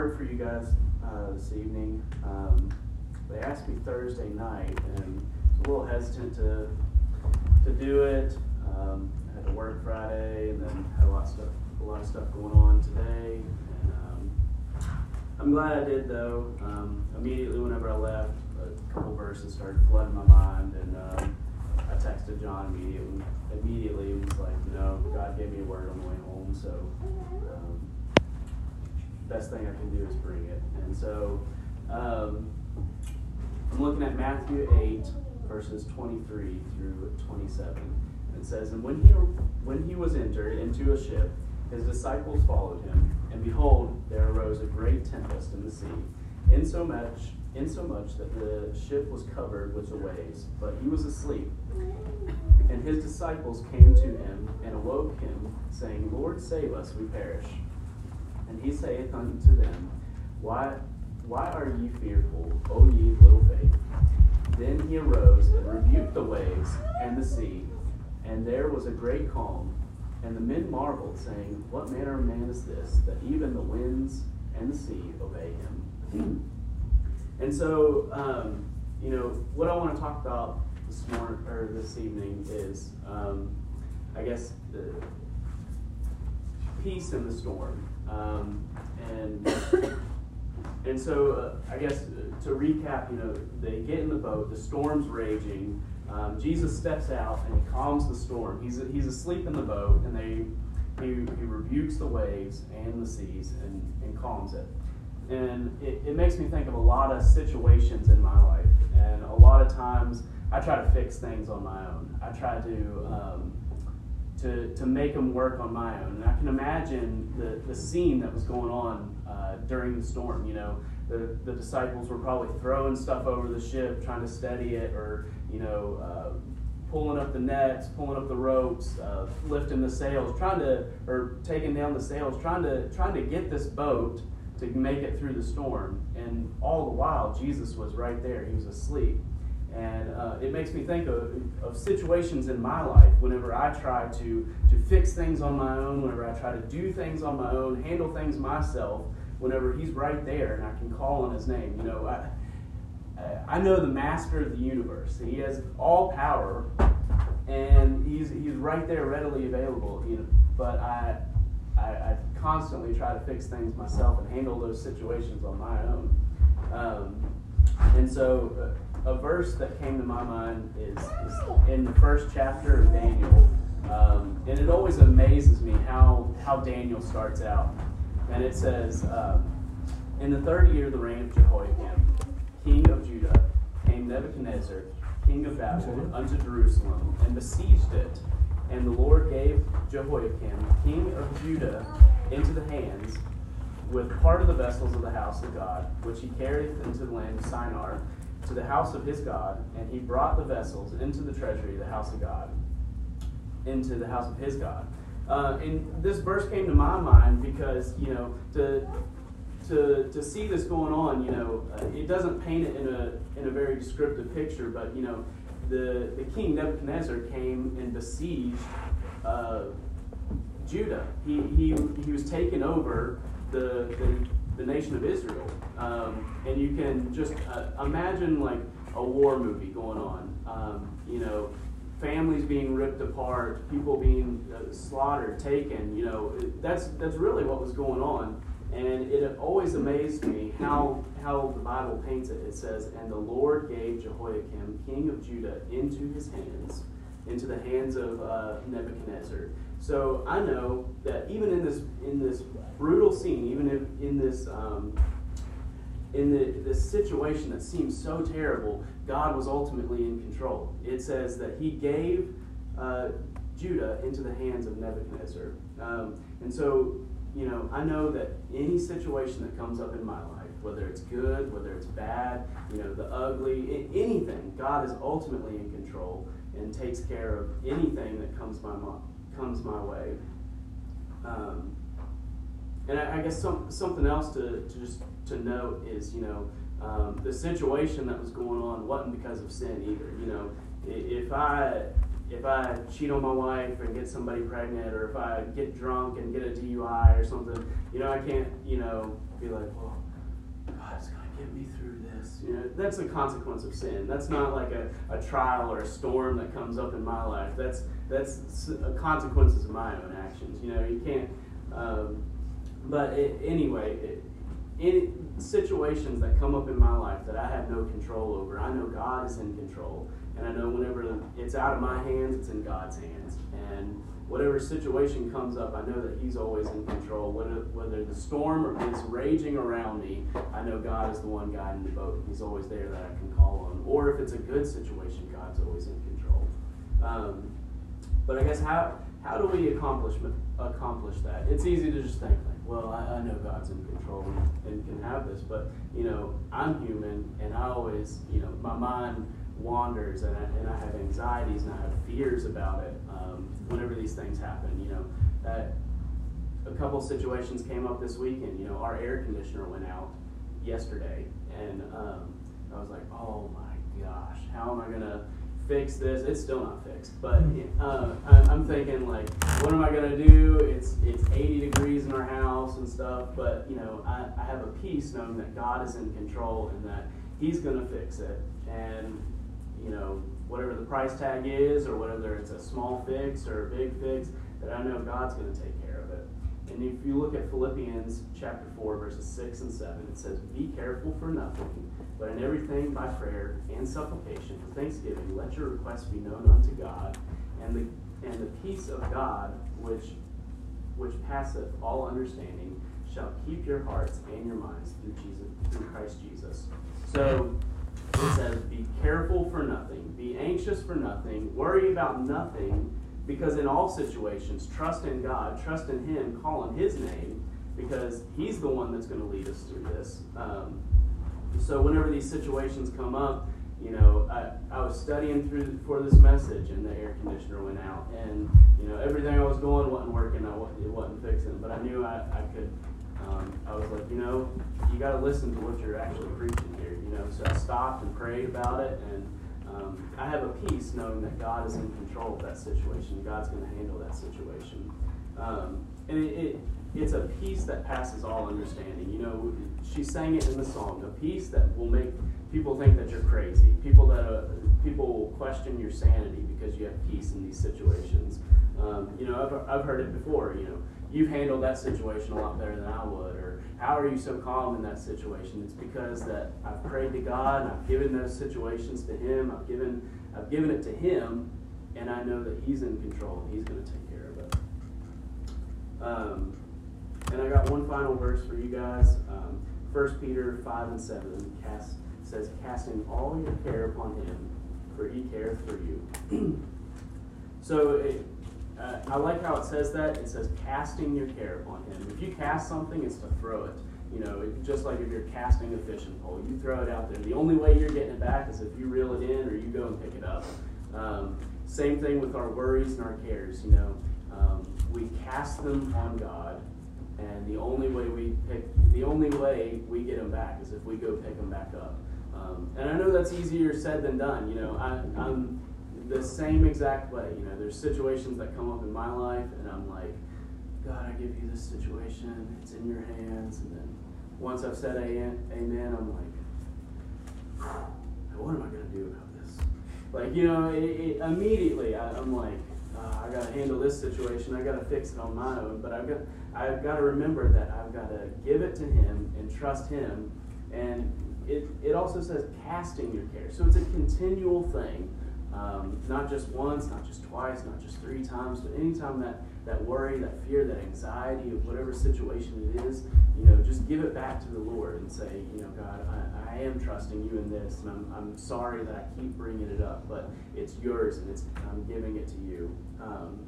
word for you guys uh, this evening. Um, they asked me Thursday night, and I was a little hesitant to to do it. Um, I had to work Friday, and then had a lot of stuff, a lot of stuff going on today. And um, I'm glad I did, though. Um, immediately, whenever I left, a couple verses started flooding my mind, and um, I texted John immediately. Immediately, and was like, know, God gave me a word on the way home, so um, best thing I can do is bring it. And so um, I'm looking at Matthew 8, verses 23 through 27. It says, And when he, when he was entered into a ship, his disciples followed him, and behold, there arose a great tempest in the sea, insomuch, insomuch that the ship was covered with the waves, but he was asleep. And his disciples came to him and awoke him, saying, Lord, save us, we perish. And he saith unto them, Why, why are ye fearful, O ye little faith? Then he arose and rebuked the waves and the sea, and there was a great calm. And the men marveled, saying, What manner of man is this, that even the winds and the sea obey him? and so, um, you know, what I want to talk about this morning or this evening is, um, I guess, the peace in the storm. Um, and and so, uh, I guess uh, to recap, you know, they get in the boat, the storm's raging. Um, Jesus steps out and he calms the storm. He's, he's asleep in the boat, and they, he, he rebukes the waves and the seas and, and calms it. And it, it makes me think of a lot of situations in my life. And a lot of times, I try to fix things on my own. I try to um, to, to make them work on my own. And I can imagine the, the scene that was going on uh, during the storm. You know, the, the disciples were probably throwing stuff over the ship, trying to steady it, or, you know, uh, pulling up the nets, pulling up the ropes, uh, lifting the sails, trying to, or taking down the sails, trying to, trying to get this boat to make it through the storm. And all the while, Jesus was right there. He was asleep. And uh, it makes me think of, of situations in my life whenever I try to, to fix things on my own, whenever I try to do things on my own, handle things myself, whenever He's right there and I can call on His name. You know, I, I know the master of the universe. He has all power, and he's, he's right there readily available. You know, but I, I, I constantly try to fix things myself and handle those situations on my own. Um, and so, uh, a verse that came to my mind is, is in the first chapter of Daniel. Um, and it always amazes me how, how Daniel starts out. And it says, um, In the third year of the reign of Jehoiakim, king of Judah, came Nebuchadnezzar, king of Babylon, unto Jerusalem, and besieged it. And the Lord gave Jehoiakim, king of Judah, into the hands with part of the vessels of the house of God, which he carried into the land of Shinar to the house of his God, and he brought the vessels into the treasury of the house of God, into the house of his God. Uh, and this verse came to my mind because, you know, to, to, to see this going on, you know, uh, it doesn't paint it in a, in a very descriptive picture, but, you know, the, the king Nebuchadnezzar came and besieged uh, Judah. He, he, he was taking over the, the the nation of Israel. Um, and you can just uh, imagine like a war movie going on. Um, you know, families being ripped apart, people being uh, slaughtered, taken. You know, that's that's really what was going on. And it always amazed me how how the Bible paints it. It says, "And the Lord gave Jehoiakim, king of Judah, into his hands, into the hands of uh, Nebuchadnezzar." So I know that even in this in this brutal scene, even if in this um, in the, this situation that seems so terrible, God was ultimately in control. It says that He gave uh, Judah into the hands of Nebuchadnezzar, um, and so you know I know that any situation that comes up in my life, whether it's good, whether it's bad, you know the ugly, anything, God is ultimately in control and takes care of anything that comes my comes my way. Um, and I, I, guess some, something else to, to just to note is, you know, um, the situation that was going on wasn't because of sin either. You know, if I if I cheat on my wife and get somebody pregnant, or if I get drunk and get a DUI or something, you know, I can't, you know, be like, well, God's gonna get me through You know, that's a consequence of sin. That's not like a, a trial or a storm that comes up in my life. That's that's consequences of my own actions. You know, you can't. Um, but it, anyway, it, in situations that come up in my life that I have no control over, I know God is in control. And I know whenever it's out of my hands, it's in God's hands. And whatever situation comes up, I know that He's always in control. Whether, whether the storm is raging around me, I know God is the one guiding the boat. He's always there that I can call on. Or if it's a good situation, God's always in control. Um, but I guess how how do we accomplish accomplish that? It's easy to just think like, well, I, I know God's in control and, and can have this, but you know, I'm human, and I always, you know, my mind wanders and I, and I have anxieties and I have fears about it um, whenever these things happen. You know, uh, a couple situations came up this weekend. You know, our air conditioner went out yesterday, and um, I was like, oh my gosh, how am I gonna fix this? It's still not fixed, but uh, I'm thinking like, what am I gonna do? It's it's 80 degrees in our house and stuff, but you know, I, I have a peace knowing that God is in control and that He's gonna fix it, and you know, whatever the price tag is, or whether it's a small fix or a big fix, that I know God's going to take care of it. And if you look at Philippians chapter 4, verses 6 and 7, it says, Be careful for nothing, but in everything by prayer and supplication for thanksgiving, let your requests be known unto God, and the, and the peace of God, which, which passeth all understanding, shall keep your hearts and your minds through Jesus through Christ Jesus. So it says, Be careful for nothing, be anxious for nothing, worry about nothing, because in all situations, trust in God, trust in Him, call on His name, because He's the one that's going to lead us through this. Um, so whenever these situations come up, you know, I, I was studying through for this message, and the air conditioner went out, and you know, everything I was doing wasn't working. I it wasn't fixing, but I knew I, I could. Um, I was like, you know, you got to listen to what you're actually preaching here you know, so I stopped and prayed about it, and um, I have a peace knowing that God is in control of that situation. God's going to handle that situation, um, and it, it, it's a peace that passes all understanding. You know, she sang it in the song, a peace that will make people think that you're crazy. People that uh, people will question your sanity because you have peace in these situations. Um, you know, I've, I've heard it before. You know, you've handled that situation a lot better than I would, or how are you so calm in that situation? It's because that I've prayed to God and I've given those situations to Him. I've given I've given it to Him, and I know that He's in control and He's going to take care of it. Um, and I got one final verse for you guys. Um, 1 Peter 5 and 7 cast, says, Casting all your care upon Him, for He careth for you. so it, uh, I like how it says that. It says casting your care upon him. If you cast something, it's to throw it. You know, it, just like if you're casting a fishing pole, you throw it out there. The only way you're getting it back is if you reel it in or you go and pick it up. Um, same thing with our worries and our cares. You know, um, we cast them on God, and the only way we pick, the only way we get them back is if we go pick them back up. Um, and I know that's easier said than done. You know, I, I'm the same exact way. You know, there's situations that come up in my life, and I'm like, God, I give you this situation. It's in your hands. And then once I've said amen, I'm like, what am I going to do about this? Like, you know, it, it, immediately I, am like, uh, I got to handle this situation. I got to fix it on my own. But I've got, I've got to remember that I've got to give it to Him and trust Him. And it, it also says casting your care. So it's a continual thing um, not just once, not just twice, not just three times, but anytime that, that worry, that fear, that anxiety of whatever situation it is, you know, just give it back to the Lord and say, you know, God, I, I am trusting you in this, and I'm, I'm sorry that I keep bringing it up, but it's yours, and it's I'm giving it to you. Um,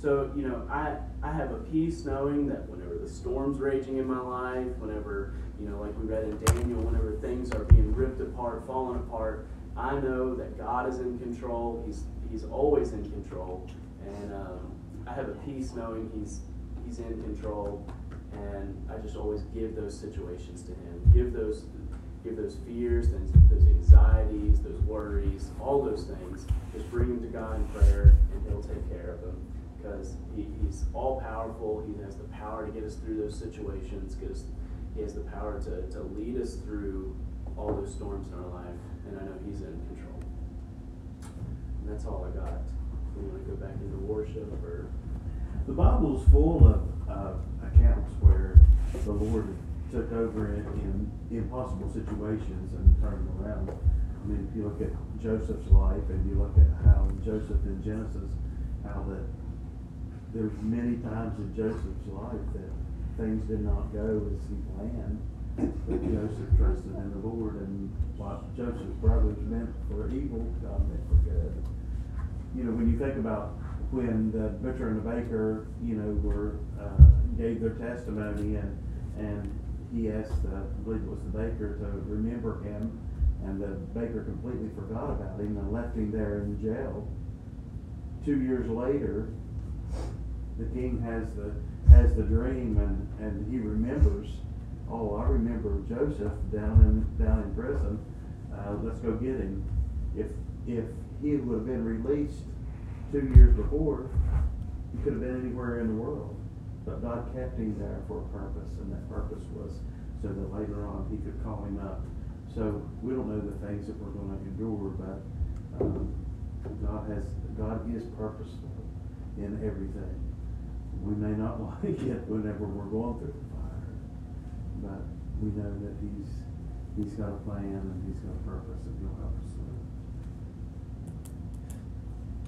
so, you know, I, I have a peace knowing that whenever the storm's raging in my life, whenever, you know, like we read in Daniel, whenever things are being ripped apart, falling apart, I know that God is in control. He's He's always in control, and um, I have a peace knowing He's He's in control. And I just always give those situations to Him. Give those, give those fears, those, those anxieties, those worries, all those things. Just bring them to God in prayer, and He'll take care of them. Because he, He's all powerful. He has the power to get us through those situations. Because he has the power to, to lead us through all those storms in our life. And I know He's in control. And that's all I got. We want to go back into worship or. The Bible's full of uh, accounts where the Lord took over in, in impossible situations and turned them around. I mean, if you look at Joseph's life and you look at how Joseph in Genesis, how that there's many times in Joseph's life that things did not go as he planned, but Joseph trusted in the Lord and what Joseph's brothers meant for evil, God meant for good. You know, when you think about when the butcher and the baker, you know, were uh, gave their testimony and and he asked, uh, I believe it was the baker, to remember him, and the baker completely forgot about him and left him there in jail. Two years later, the king has the has the dream and and he remembers. Oh, I remember Joseph down in down in prison. Uh, let's go get him. If if he would have been released two years before, he could have been anywhere in the world. But God kept him there for a purpose, and that purpose was so that later on he could call him up. So we don't know the things that we're going to endure, but um, God has God is purposeful in everything. We may not like it whenever we're going through but we know that He's He's got a plan and He's got a purpose, and He'll help us through.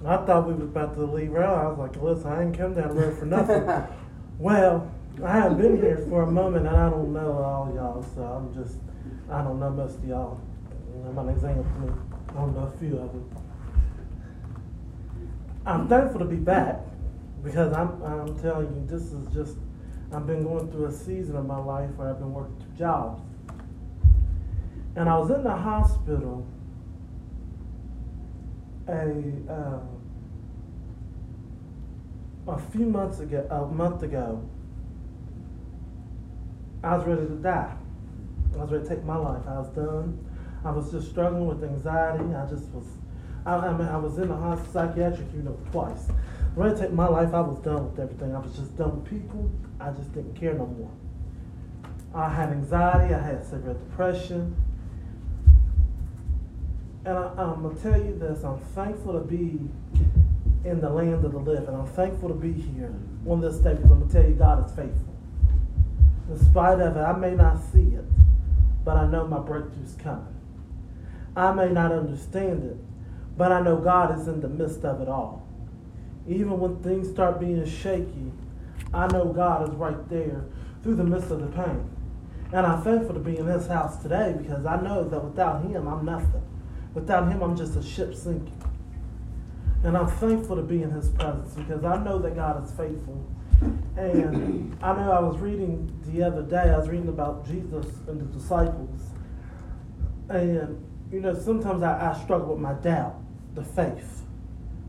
I thought we was about to leave early. I was like, listen, I ain't come down the road for nothing. well, I haven't been here for a moment, and I don't know all y'all, so I'm just, I don't know most of y'all. I'm an example. I don't know a few of them. I'm thankful to be back because I'm, I'm telling you, this is just, I've been going through a season of my life where I've been working two jobs. And I was in the hospital a uh, a few months ago, a month ago, I was ready to die. I was ready to take my life. I was done. I was just struggling with anxiety. I just was. I, I mean, I was in the hospital, psychiatric unit twice. To take my life. I was done with everything. I was just done with people. I just didn't care no more. I had anxiety. I had severe depression. And I, am to tell you this I'm thankful to be in the land of the living. I'm thankful to be here on this day because I'm to tell you God is faithful. In spite of it, I may not see it, but I know my breakthrough's coming. I may not understand it, but I know God is in the midst of it all. Even when things start being shaky, I know God is right there through the midst of the pain. And I'm thankful to be in this house today because I know that without Him, I'm nothing. Without him, I'm just a ship sinking. And I'm thankful to be in his presence because I know that God is faithful. And I know I was reading the other day, I was reading about Jesus and the disciples. And, you know, sometimes I, I struggle with my doubt, the faith,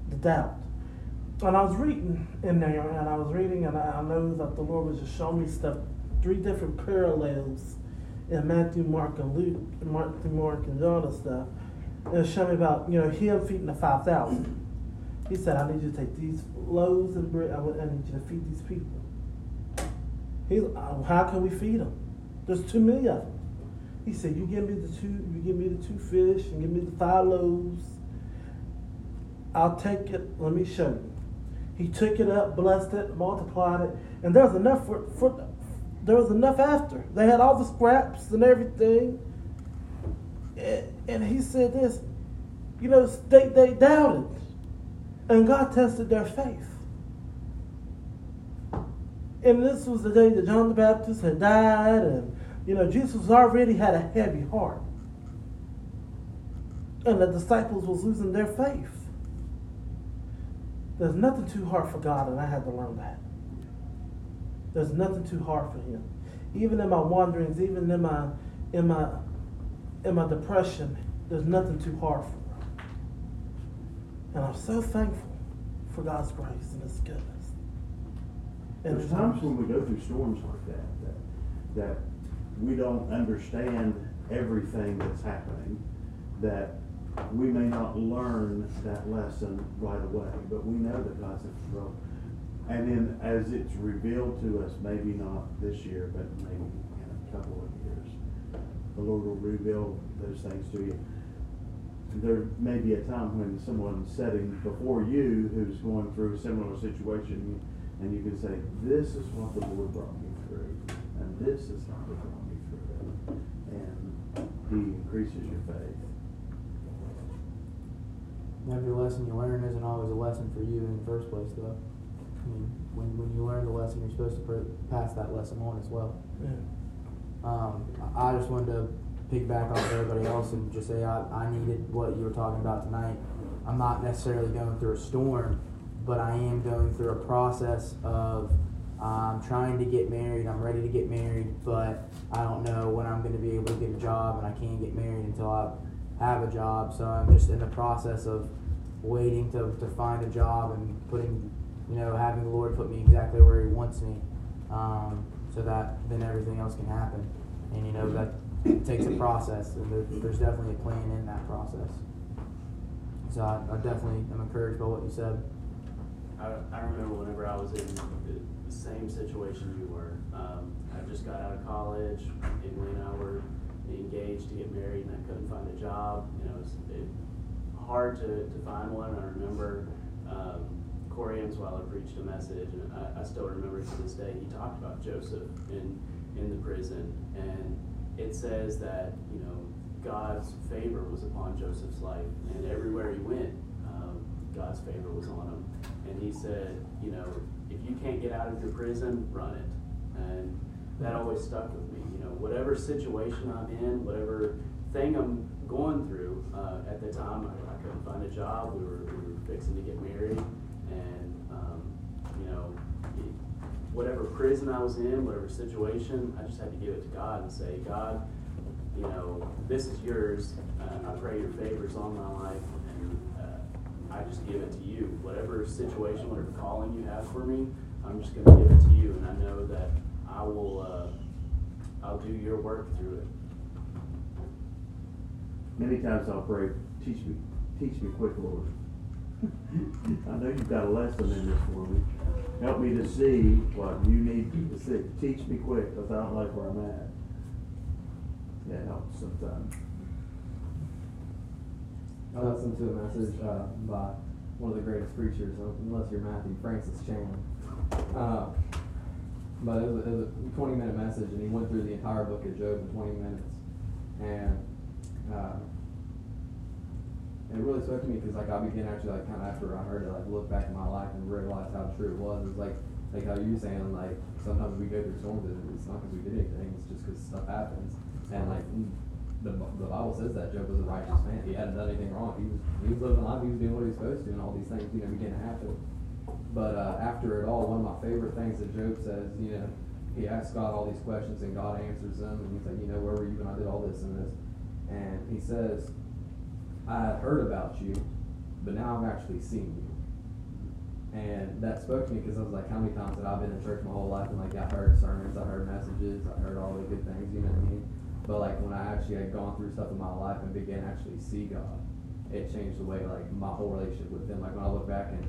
the doubt. And I was reading in there, and I was reading, and I, know that the Lord was just showing me stuff, three different parallels in Matthew, Mark, and Luke, Matthew, Mark, and John and stuff and show me about, you know, him feeding the 5,000. He said, I need you to take these loaves and bread, I need you to feed these people. He, uh, how can we feed them? There's too many of them. He said, you give me the two, you give me the two fish and give me the five loaves. I'll take it, let me show you. He took it up, blessed it, multiplied it, and there was enough for, for there was enough after. They had all the scraps and everything and he said this, you know, they, they doubted. And God tested their faith. And this was the day that John the Baptist had died, and you know, Jesus already had a heavy heart. And the disciples was losing their faith. There's nothing too hard for God, and I had to learn that. There's nothing too hard for him. Even in my wanderings, even in my in my in my depression, there's nothing too hard for her. And I'm so thankful for God's grace and His goodness. And There's times when we go through storms like that, that, that we don't understand everything that's happening, that we may not learn that lesson right away, but we know that God's in control. And then as it's revealed to us, maybe not this year, but maybe in a couple of years, the Lord will reveal those things to you. There may be a time when someone's sitting before you who's going through a similar situation, and you can say, "This is what the Lord brought me through, and this is how He brought me through it," and He increases your faith. Every lesson you learn isn't always a lesson for you in the first place, though. I mean, when, when you learn the lesson, you're supposed to pr- pass that lesson on as well. Yeah. Um, I just wanted to piggyback off everybody else and just say I, I needed what you were talking about tonight. I'm not necessarily going through a storm, but I am going through a process of um, trying to get married. I'm ready to get married, but I don't know when I'm going to be able to get a job, and I can't get married until I have a job. So I'm just in the process of waiting to, to find a job and putting, you know, having the Lord put me exactly where He wants me, um, so that then everything else can happen. And you know that takes a process, and there, there's definitely a plan in that process. So I, I definitely am encouraged by what you said. I, I remember whenever I was in the, same situation you were. Um, I just got out of college. Emily and I were engaged to get married, and I couldn't find a job. You know, it was it, hard to, to find one. I remember um, Corey Amsweiler preached a message, and I, I still remember to this day. He talked about Joseph in in the prison, and it says that you know God's favor was upon Joseph's life, and everywhere he went, um, God's favor was on him. And he said, you know, if you can't get out of your prison, run it. And that always stuck with me. Know, whatever situation I'm in, whatever thing I'm going through, uh, at the time, I, I couldn't find a job. We were, we were fixing to get married, and um, you know, whatever prison I was in, whatever situation, I just had to give it to God and say, God, you know, this is yours. Uh, I pray your favors on my life, and uh, I just give it to you. Whatever situation, whatever calling you have for me, I'm just going to give it to you, and I know that I will. I'll do your work through it. Many times I'll pray, teach me, teach me quick, Lord. I know you've got a lesson in this for me. Help me to see what you need me to see. Teach me quick, because I don't like where I'm at. That helps sometimes. I listened to a message uh, by one of the greatest preachers, unless you're Matthew, Francis Chan. Uh, but it was, it was a 20 minute message, and he went through the entire book of Job in 20 minutes. And uh, it really spoke to me because like I began actually like kind of after I heard it, like look back in my life and realize how true it was. It was like like how you were saying like sometimes we go through storms and it's not because we did anything, it's just because stuff happens. And like the, the Bible says that Job was a righteous man. He hadn't done anything wrong. He was he was living life. He was doing what he was supposed to, and all these things you know began to happen. But uh, after it all, one of my favorite things that Job says, you know, he asks God all these questions and God answers them, and he's like, you know, where were you when I did all this and this? And he says, I had heard about you, but now I'm actually seeing you. And that spoke to me because I was like, how many times had I been in church my whole life and like I heard sermons, I heard messages, I heard all the good things, you know what I mean? But like when I actually had gone through stuff in my life and began actually see God, it changed the way like my whole relationship with Him. Like when I look back and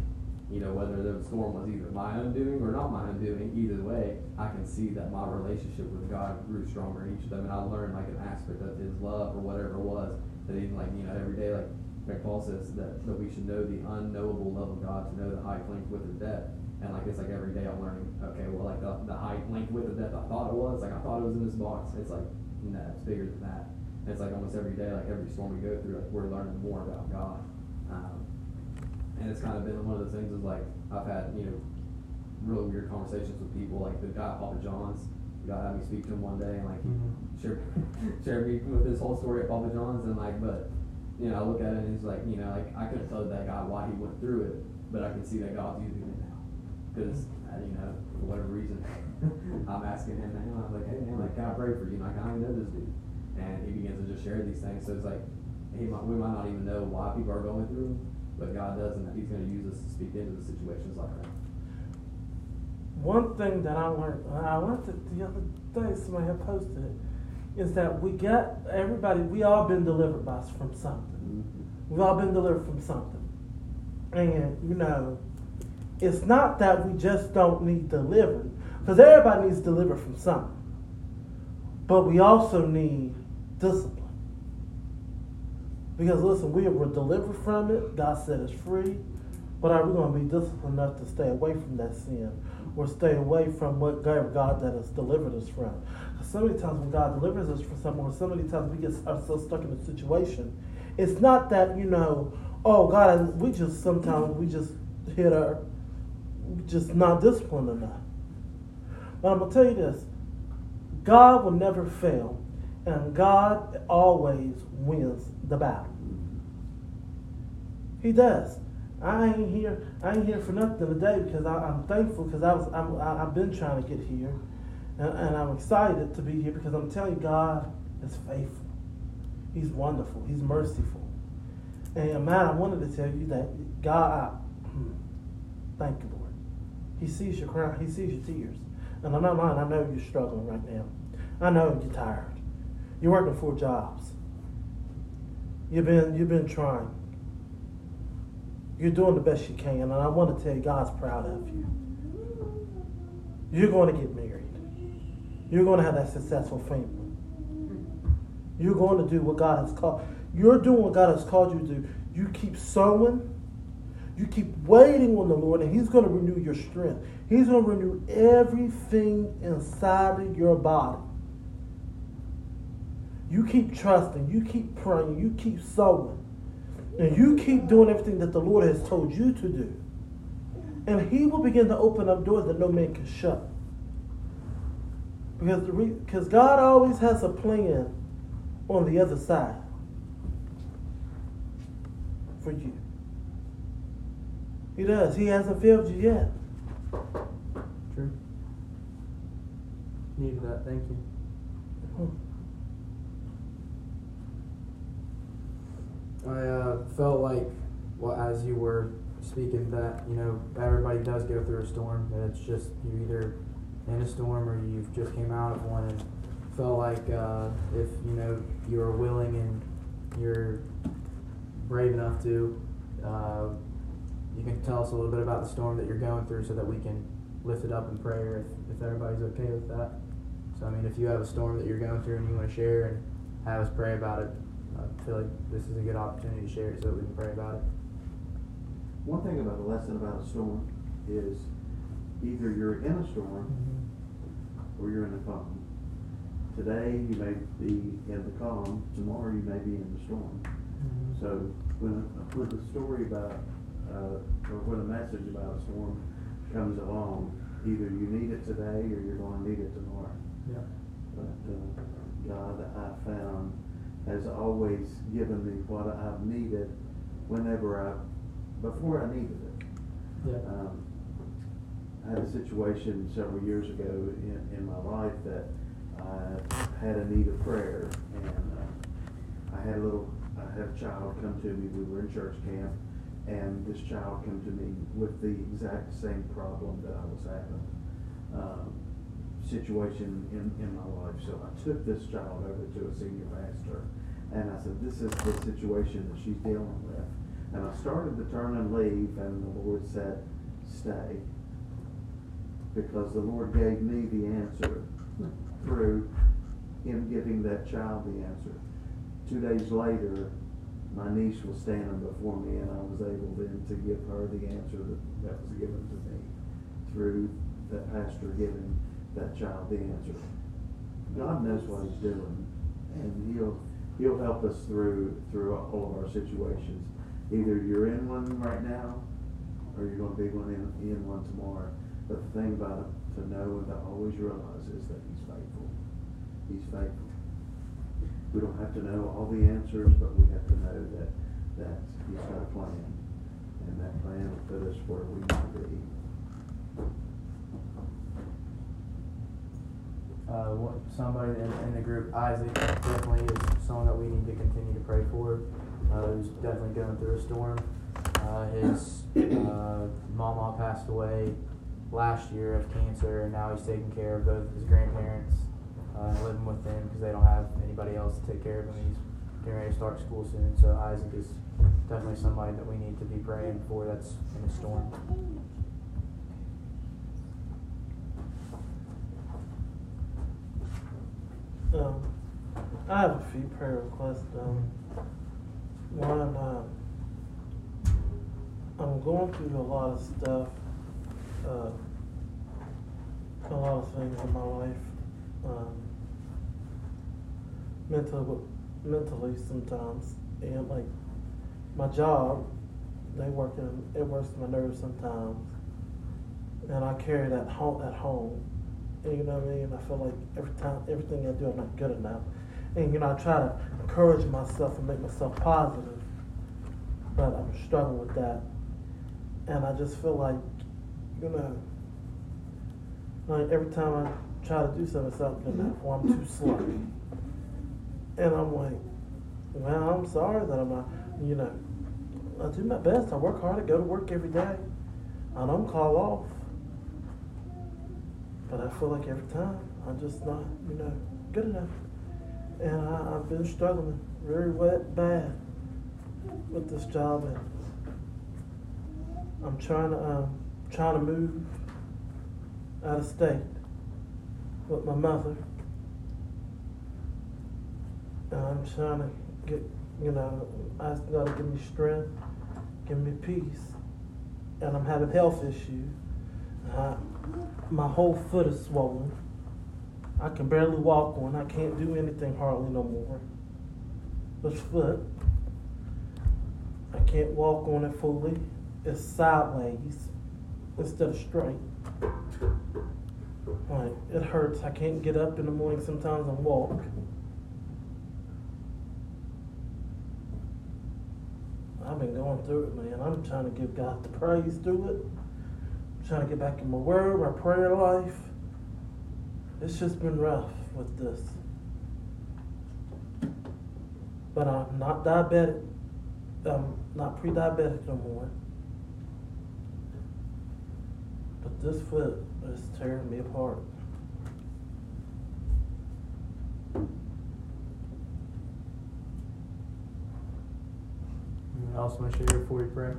you know whether the storm was either my undoing or not my undoing, either way, I can see that my relationship with God grew stronger each of them, and I learned like an aspect of His love or whatever it was that even like you know every day like like Paul says that, that we should know the unknowable love of God to know the height, length, width, and depth. And like it's like every day I'm learning. Okay, well like the, the height, length, width, and depth I thought it was like I thought it was in this box. It's like no, it's bigger than that. And it's like almost every day, like every storm we go through, like we're learning more about God. Um, and it's kind of been one of those things is like I've had you know really weird conversations with people like the guy at Papa John's. God had me speak to him one day and like he Mhm. shared shared me with his whole story at Papa John's and like but you know I look at it and he's like you know like I couldn't tell that guy why he went through it but I can see that God's using it now because you know for whatever reason I'm asking him now I'm like hey man like can I pray for you like I don't know this dude and he begins to just share these things so it's like he might, we might not even know why people are going through them, but God does, and He's going to use us to speak into the situations like that. one thing that I learned, I learned it the other day, somebody had posted it, is that we got everybody. We all been delivered by from something. Mm-hmm. We've all been delivered from something, and you know, it's not that we just don't need delivered, because everybody needs delivered from something, but we also need discipline. Because listen, we were delivered from it. God set us free. But are we going to be disciplined enough to stay away from that sin or stay away from what God, that has delivered us from? So many times when God delivers us from something, or so many times we get ourselves stuck in a situation, it's not that, you know, oh, God, we just sometimes we just hit our, just not disciplined enough. But I'm going to tell you this God will never fail, and God always wins the battle. He does. I ain't here. I ain't here for nothing today because I, am thankful because I was I'm, I, have been trying to get here, and, and, I'm excited to be here because I'm telling you, God is faithful. He's wonderful. He's merciful. And man, I wanted to tell you that God, I, thank you, Lord. He sees your cry. He sees your tears, and I'm not lying. I know you're struggling right now. I know you're tired. You're working four jobs. You've been you've been trying. You're doing the best you can, and I want to tell you, God's proud of you. You're going to get married. You're going to have that successful family. You're going to do what God has called. You're doing what God has called you to do. You keep sowing. You keep waiting on the Lord, and He's going to renew your strength. He's going to renew everything inside of your body. You keep trusting. You keep praying. You keep sowing. And you keep doing everything that the Lord has told you to do. And He will begin to open up doors that no man can shut. Because, because God always has a plan on the other side for you. He does. He hasn't failed you yet. True. Needed that. Thank you. I uh, felt like, well, as you were speaking, that you know everybody does go through a storm, and it's just you're either in a storm or you've just came out of one, and felt like uh, if you know you're willing and you're brave enough to, uh, you can tell us a little bit about the storm that you're going through, so that we can lift it up in prayer if, if everybody's okay with that. So I mean, if you have a storm that you're going through and you want to share and have us pray about it, I feel like this is a good opportunity to share it so that we can pray about it. One thing about the lesson about a storm is either you're in a storm mm-hmm. or you're in a calm. Today you may be in the calm, tomorrow you may be in the storm. Mm-hmm. So when, when the story about, uh, or when a message about a storm comes along, either you need it today or you're going to need it tomorrow. Yeah. But uh, God, I found has always given me what I've needed whenever I, before I needed it. Yeah. Um, I had a situation several years ago in, in my life that I had a need of prayer, and uh, I had a little, I had a child come to me. We were in church camp, and this child came to me with the exact same problem that I was having. Um, situation in, in my life. So I took this child over to a senior pastor and I said, This is the situation that she's dealing with. And I started to turn and leave, and the Lord said, Stay. Because the Lord gave me the answer through Him giving that child the answer. Two days later, my niece was standing before me, and I was able then to give her the answer that, that was given to me through that pastor giving that child the answer. God knows what He's doing, and He'll He'll help us through through all of our situations. Either you're in one right now, or you're going to be one in, in one tomorrow. But the thing about it to know and to always realize is that He's faithful. He's faithful. We don't have to know all the answers, but we have to know that that He's got a plan, and that plan will put us where we need to be. Uh, somebody in, in, the group, Isaac, definitely is someone that we need to continue to pray for. Uh, who's definitely going through a storm. Uh, his uh, mama passed away last year of cancer, and now he's taking care of both his grandparents uh, living with them because they don't have anybody else to take care of him. He's getting ready to start school soon, so Isaac is definitely somebody that we need to be praying for that's in a storm. Um, I have a few prayer requests. Um, one, um, I'm going through a lot of stuff, uh, a lot of things in my life, um, mentally, mentally sometimes, and like my job, they work in, it works my nerves sometimes, and I carry that home at home. You know what I mean? I feel like every time, everything I do, I'm not good enough. And you know, I try to encourage myself and make myself positive, but I'm struggling with that. And I just feel like, you know, like every time I try to do something, it's not good enough, or I'm too slow. And I'm like, well, I'm sorry that I'm not, you know, I do my best. I work hard. I go to work every day. I don't call off. But I feel like every time I'm just not, you know, good enough. And I, I've been struggling very wet, bad with this job, and I'm trying to um, trying to move out of state with my mother. And I'm trying to get, you know, ask God to give me strength, give me peace, and I'm having health issues. Uh, my whole foot is swollen. I can barely walk on. I can't do anything hardly no more. This foot, I can't walk on it fully. It's sideways instead of straight. Like it hurts. I can't get up in the morning sometimes and walk. I've been going through it, man. I'm trying to give God the praise through it trying to get back in my word, my prayer life. It's just been rough with this. But I'm not diabetic. I'm not pre-diabetic no more. But this foot is tearing me apart. Anyone else want to share before we pray?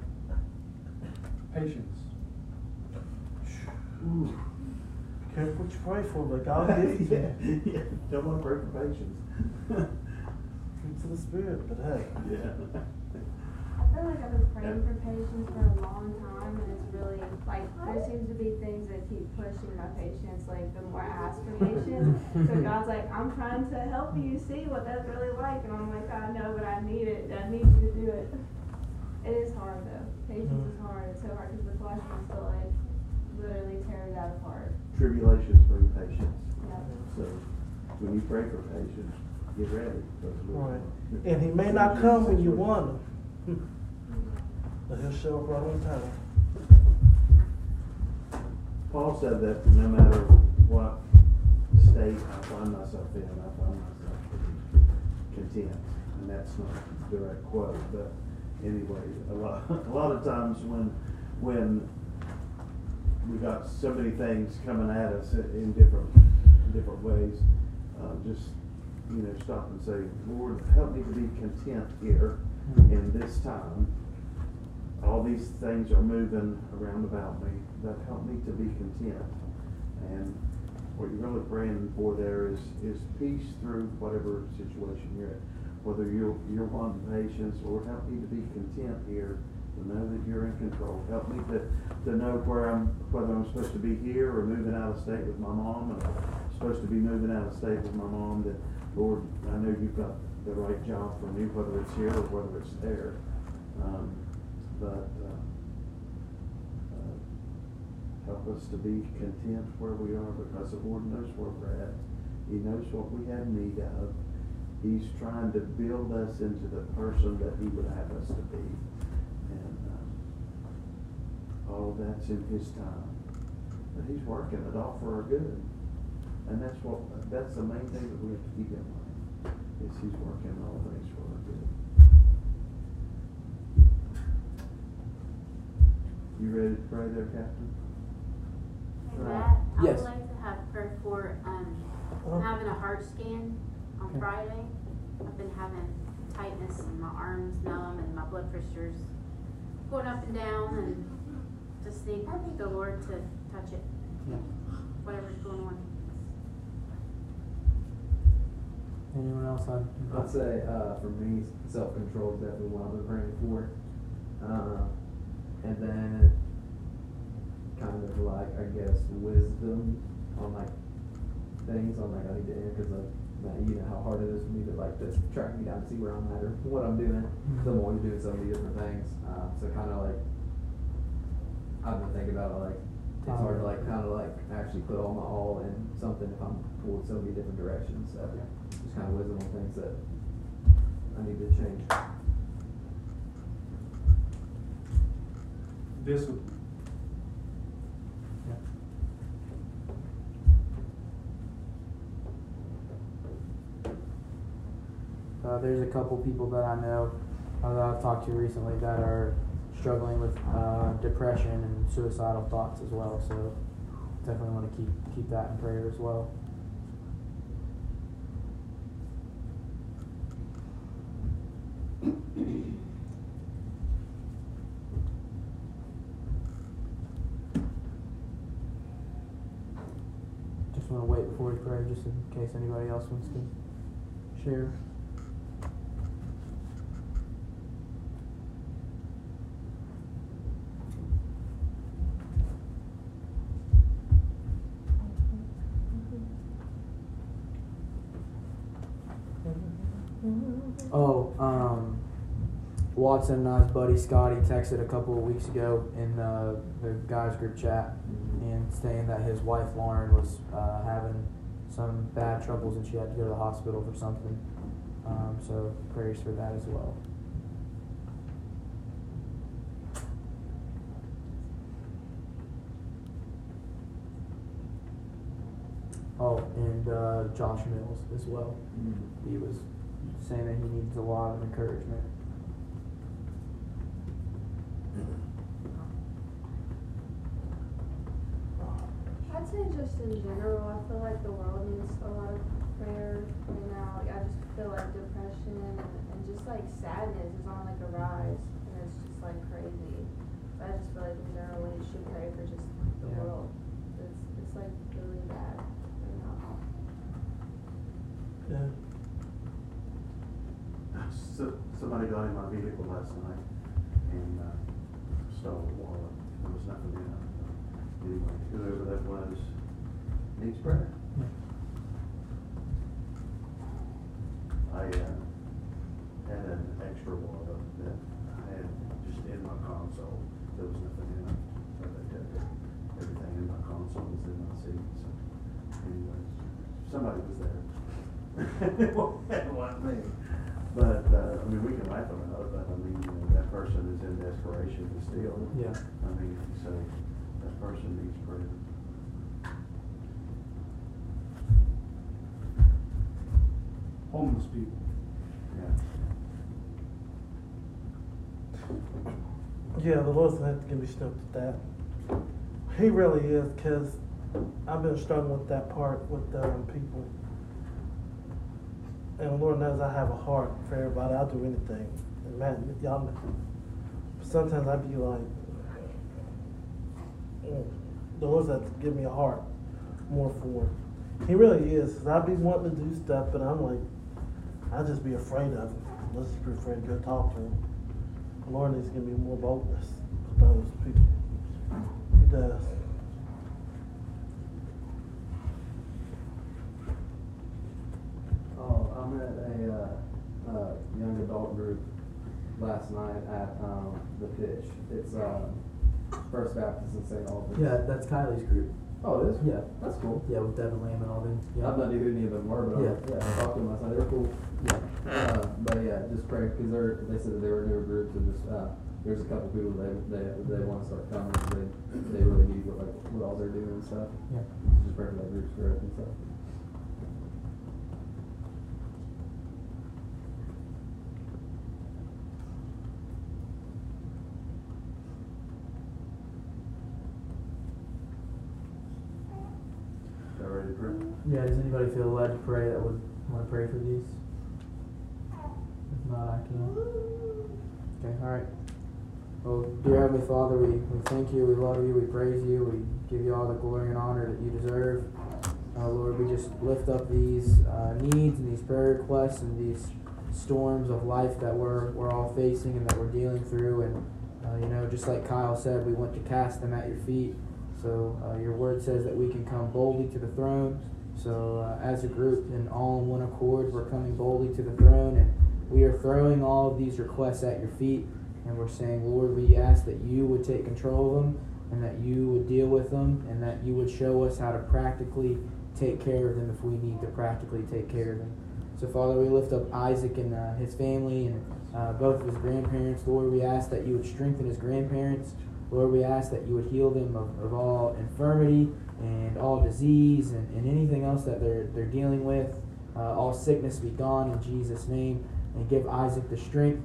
Patience. Ooh. Careful what you pray for, but God gives it yeah, you. yeah. Don't want to pray for patience. Fruits of the Spirit, but hey. yeah. I feel like I've been praying for patience for a long time, and it's really like there seems to be things that keep pushing my patience. Like the more I ask for patience, so God's like, I'm trying to help you see what that's really like, and I'm like, I know, but I need it. I need you to do it. It is hard though. Patience mm-hmm. is hard. It's so hard because the flesh wants to like literally tear that apart. Tribulations bring patience. Yeah. So when you pray for patience, get ready. because Right. And he may not come when you want him. Hmm. But he'll show up right on time. Paul said that no matter what state I find myself in, I find myself content. And that's not a direct quote, but anyway, a lot, a lot of times when, when we got so many things coming at us in different, different ways, uh, just, you know, stop and say, Lord, help me to be content here in this time. All these things are moving around about me, but help me to be content. And what you're really praying for there is, is peace through whatever situation you're in. Whether you're, you're wanting patience, Lord, help me to be content here, to know that you're in control. Help me to, to know where I'm, whether I'm supposed to be here or moving out of state with my mom, and I'm supposed to be moving out of state with my mom, that, Lord, I know you've got the right job for me, whether it's here or whether it's there. Um, but, uh, uh, help us to be content where we are because the Lord knows where we're at. He knows what we have need of. He's trying to build us into the person that He would have us to be. And all of that's in His time. But He's working it all for our good. And that's what that's the main thing that we have to keep in mind. Is He's working all things for our good. You ready to pray there, Captain? Hey Right. Matt, I Yes. would like to have prayer for, um. I'm having a heart scan on Okay. Friday. I've been having tightness and my arms numb and my blood pressure's going up and down and just need the Lord to touch it, Yeah. whatever's going on. Anyone else? I'd, I'd say uh, for me, self control is definitely what I've been praying for. Uh, and then kind of like I guess wisdom on like things on like I need to end because like that, you know how hard it is for me to like to track me down to see where I'm at or what I'm doing. So I'm always doing so many different things. Uh, so kind of like I've been thinking about it, like it's hard to like kind of like actually put all my all in something if I'm pulled so many different directions. So just kind of wisdom on things that I need to change. Discipline. yeah. Uh, there's a couple people that I know uh, that I've talked to recently that are struggling with uh, depression and suicidal thoughts as well. So definitely want to keep keep that in prayer as well. Just want to wait before we pray, just in case anybody else wants to share. Oh, um, Watson and I's buddy Scotty texted a couple of weeks ago in uh, the guys group chat and saying that his wife Lauren was uh, having some bad troubles and she had to go to the hospital for something. Um, so prayers for that as well. Oh, and uh, Josh Mills as well. He was saying that he needs a lot of encouragement. I'd say just in general, I feel like the world needs a lot of prayer right now. Like I just feel like depression and, and just like sadness is on like a rise, and it's just like crazy. So I just feel like in general we should pray for just the Yeah. world. It's it's like really bad right now. Yeah. So, somebody got in my vehicle last night and, uh, stole a wallet. There was nothing in it. Anyway, whoever that was needs prayer. I, uh, had an extra wallet that I had just in my console. There was nothing in it. So they took it. Everything in my console was in my seat, so anyways, somebody was there. It wasn't me. But, uh, I mean, we can laugh about it, but I mean, you know, that person is in desperation to steal. Yeah. I mean, so that person needs prayer. Homeless people. Yeah. Yeah, the Lord's gonna have to give me strength with that. He really is, cause I've been struggling with that part with um, people. And the Lord knows I have a heart for everybody. I'll do anything. And man, y'all. Sometimes I'd be like, Lord's have give me a heart more for. He really is. I'd be wanting to do stuff, but I'm like, I'd just be afraid of him. Let's just be afraid to go talk to him. The Lord needs to give me more boldness with those people. He does. Oh, I'm at a uh, uh, young adult group last night at um, the pitch. It's um, First Baptist in St. Albans. Yeah, that's Kylie's group. Oh, it is. Yeah. That's cool. Yeah, with Devin Lamb and all them. I've not knew who any of them were, but Yeah. I, yeah, I talked to them last night. They're cool. Yeah. Uh, but yeah, just pray because they're they said that they were newer groups and just uh, there's a couple people they they they want to start coming. They they really need what like what all they're doing and stuff. Yeah. Just pray for that group's growth and stuff. to pray. Yeah, does anybody feel led to pray that would want to pray for these? If not, I can. Okay, all right. Well, dear Heavenly Father, we, we thank you, we love you, we praise you, we give you all the glory and honor that you deserve. Uh, Lord, we just lift up these uh, needs and these prayer requests and these storms of life that we're, we're all facing and that we're dealing through. And, uh, you know, just like Kyle said, we want to cast them at your feet. So uh, your word says that we can come boldly to the throne. So uh, as a group and all in one accord, we're coming boldly to the throne and we are throwing all of these requests at your feet. And we're saying, Lord, we ask that you would take control of them and that you would deal with them and that you would show us how to practically take care of them if we need to practically take care of them. So, Father, we lift up Isaac and uh, his family and uh, both of his grandparents. Lord, we ask that you would strengthen his grandparents. Lord, we ask that you would heal them of, of all infirmity and all disease and, and anything else that they're, they're dealing with. Uh, all sickness be gone in Jesus' name. And give Isaac the strength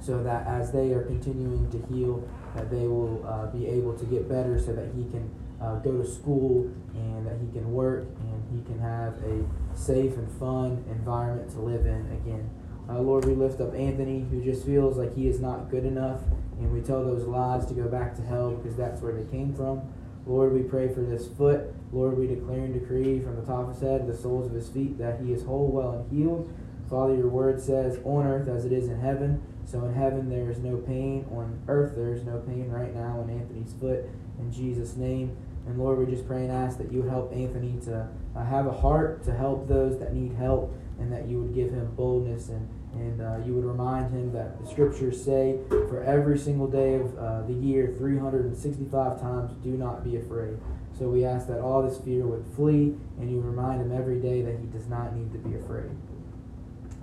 so that as they are continuing to heal, that they will uh, be able to get better so that he can uh, go to school and that he can work and he can have a safe and fun environment to live in again. Uh, Lord, we lift up Anthony, who just feels like he is not good enough, and we tell those lies to go back to hell because that's where they came from. Lord, we pray for this foot. Lord, we declare and decree from the top of his head the soles of his feet that he is whole, well, and healed. Father, your word says, on earth as it is in heaven. So in heaven there is no pain. On earth there is no pain right now in Anthony's foot. In Jesus' name. And Lord, we just pray and ask that you would help Anthony to uh, have a heart to help those that need help and that you would give him boldness and, and uh, you would remind him that the scriptures say for every single day of uh, the year, 365 times, do not be afraid. So we ask that all this fear would flee and you remind him every day that he does not need to be afraid.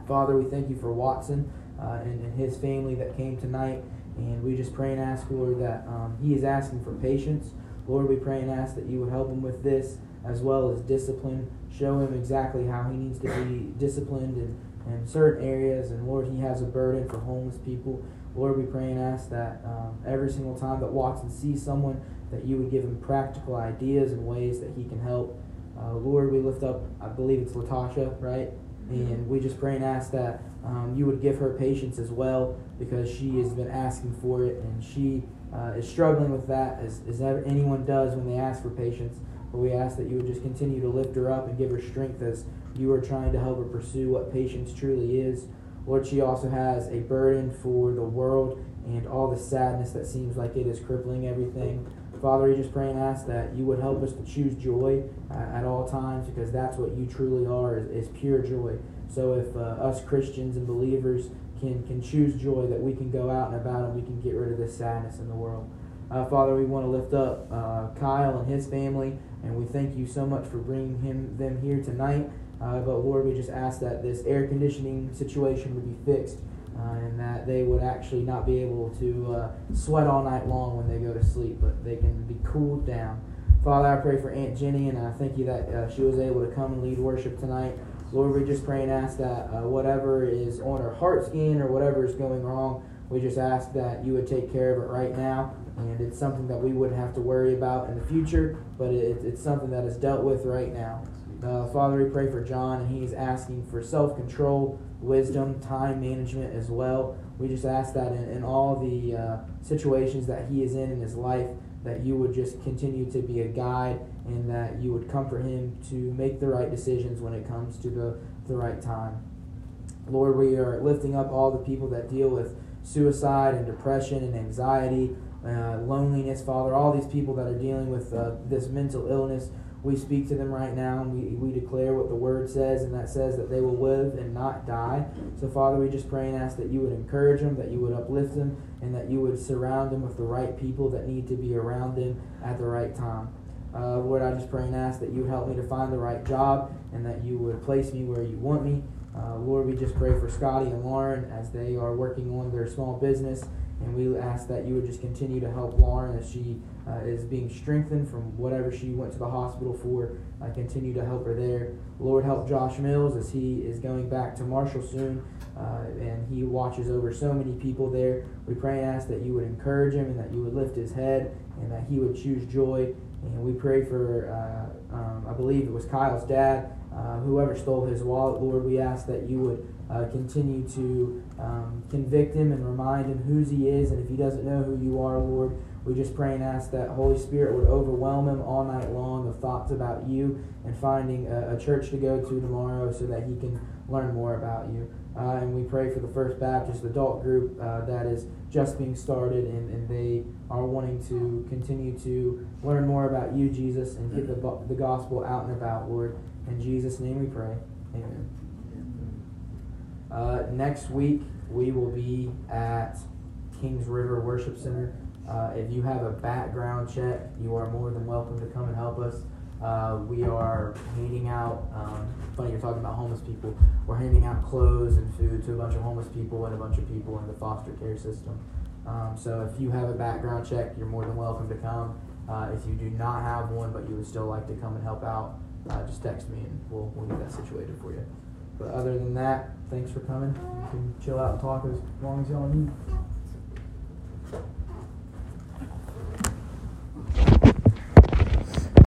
Father, we thank you for Watson uh, and, and, his family that came tonight. And we just pray and ask, Lord, that um, he is asking for patience. Lord, we pray and ask that you would help him with this as well as discipline. Show him exactly how he needs to be disciplined in, in certain areas. And Lord, he has a burden for homeless people. Lord, we pray and ask that um, every single time that Watson sees someone, that you would give him practical ideas and ways that he can help. Uh, Lord, we lift up, I believe it's Latasha, right? And we just pray and ask that um, you would give her patience as well because she has been asking for it and she uh, is struggling with that as, as ever, anyone does when they ask for patience. But we ask that you would just continue to lift her up and give her strength as you are trying to help her pursue what patience truly is. Lord, she also has a burden for the world and all the sadness that seems like it is crippling everything. Father, we just pray and ask that you would help us to choose joy uh, at all times because that's what you truly are is, is pure joy. So if uh, us Christians and believers can, can choose joy, that we can go out and about and we can get rid of this sadness in the world. Uh, Father, we want to lift up uh, Kyle and his family, and we thank you so much for bringing him them here tonight. Uh, but Lord, we just ask that this air conditioning situation would be fixed uh, and that they would actually not be able to uh, sweat all night long when they go to sleep, but they can be cooled down. Father, I pray for Aunt Jenny, and I thank you that uh, she was able to come and lead worship tonight. Lord, we just pray and ask that uh, whatever is on her heart skin or whatever is going wrong, we just ask that you would take care of it right now. And it's something that we wouldn't have to worry about in the future, but it, it's something that is dealt with right now. Uh, Father, we pray for John, and he's asking for self control wisdom, time management as well. We just ask that in, in all the uh, situations that he is in in his life, that you would just continue to be a guide and that you would comfort him to make the right decisions when it comes to the, the right time. Lord, we are lifting up all the people that deal with suicide and depression and anxiety, uh, loneliness, Father, all these people that are dealing with uh, this mental illness we speak to them right now and we, we declare what the word says, and that says that they will live and not die. So, Father, we just pray and ask that you would encourage them, that you would uplift them, and that you would surround them with the right people that need to be around them at the right time. Uh, Lord, I just pray and ask that you would help me to find the right job and that you would place me where you want me. Uh, Lord, we just pray for Scotty and Lauren as they are working on their small business and we ask that you would just continue to help Lauren as she uh, is being strengthened from whatever she went to the hospital for. I continue to help her there. Lord, help Josh Mills as he is going back to Marshall soon. Uh, and he watches over so many people there. We pray and ask that you would encourage him and that you would lift his head and that he would choose joy And we pray for, uh, um, I believe it was Kyle's dad, uh, whoever stole his wallet. Lord, we ask that you would uh, continue to um, convict him and remind him whose he is. And if he doesn't know who you are, Lord, we just pray and ask that Holy Spirit would overwhelm him all night long of thoughts about you and finding a, a church to go to tomorrow so that he can learn more about you. Uh, and we pray for the First Baptist adult group uh, that is just being started and, and they are wanting to continue to learn more about you, Jesus, and get the, the gospel out and about, Lord. In Jesus' name we pray. Amen. Uh, next week, we will be at Kings River Worship Center. Uh, if you have a background check, you are more than welcome to come and help us. Uh, we are handing out, um, funny you're talking about homeless people, we're handing out clothes and food to a bunch of homeless people and a bunch of people in the foster care system. Um, so if you have a background check, you're more than welcome to come. Uh, if you do not have one, but you would still like to come and help out, uh, just text me and we'll, we'll get that situated for you. But other than that, thanks for coming. You can chill out and talk as long as y'all need.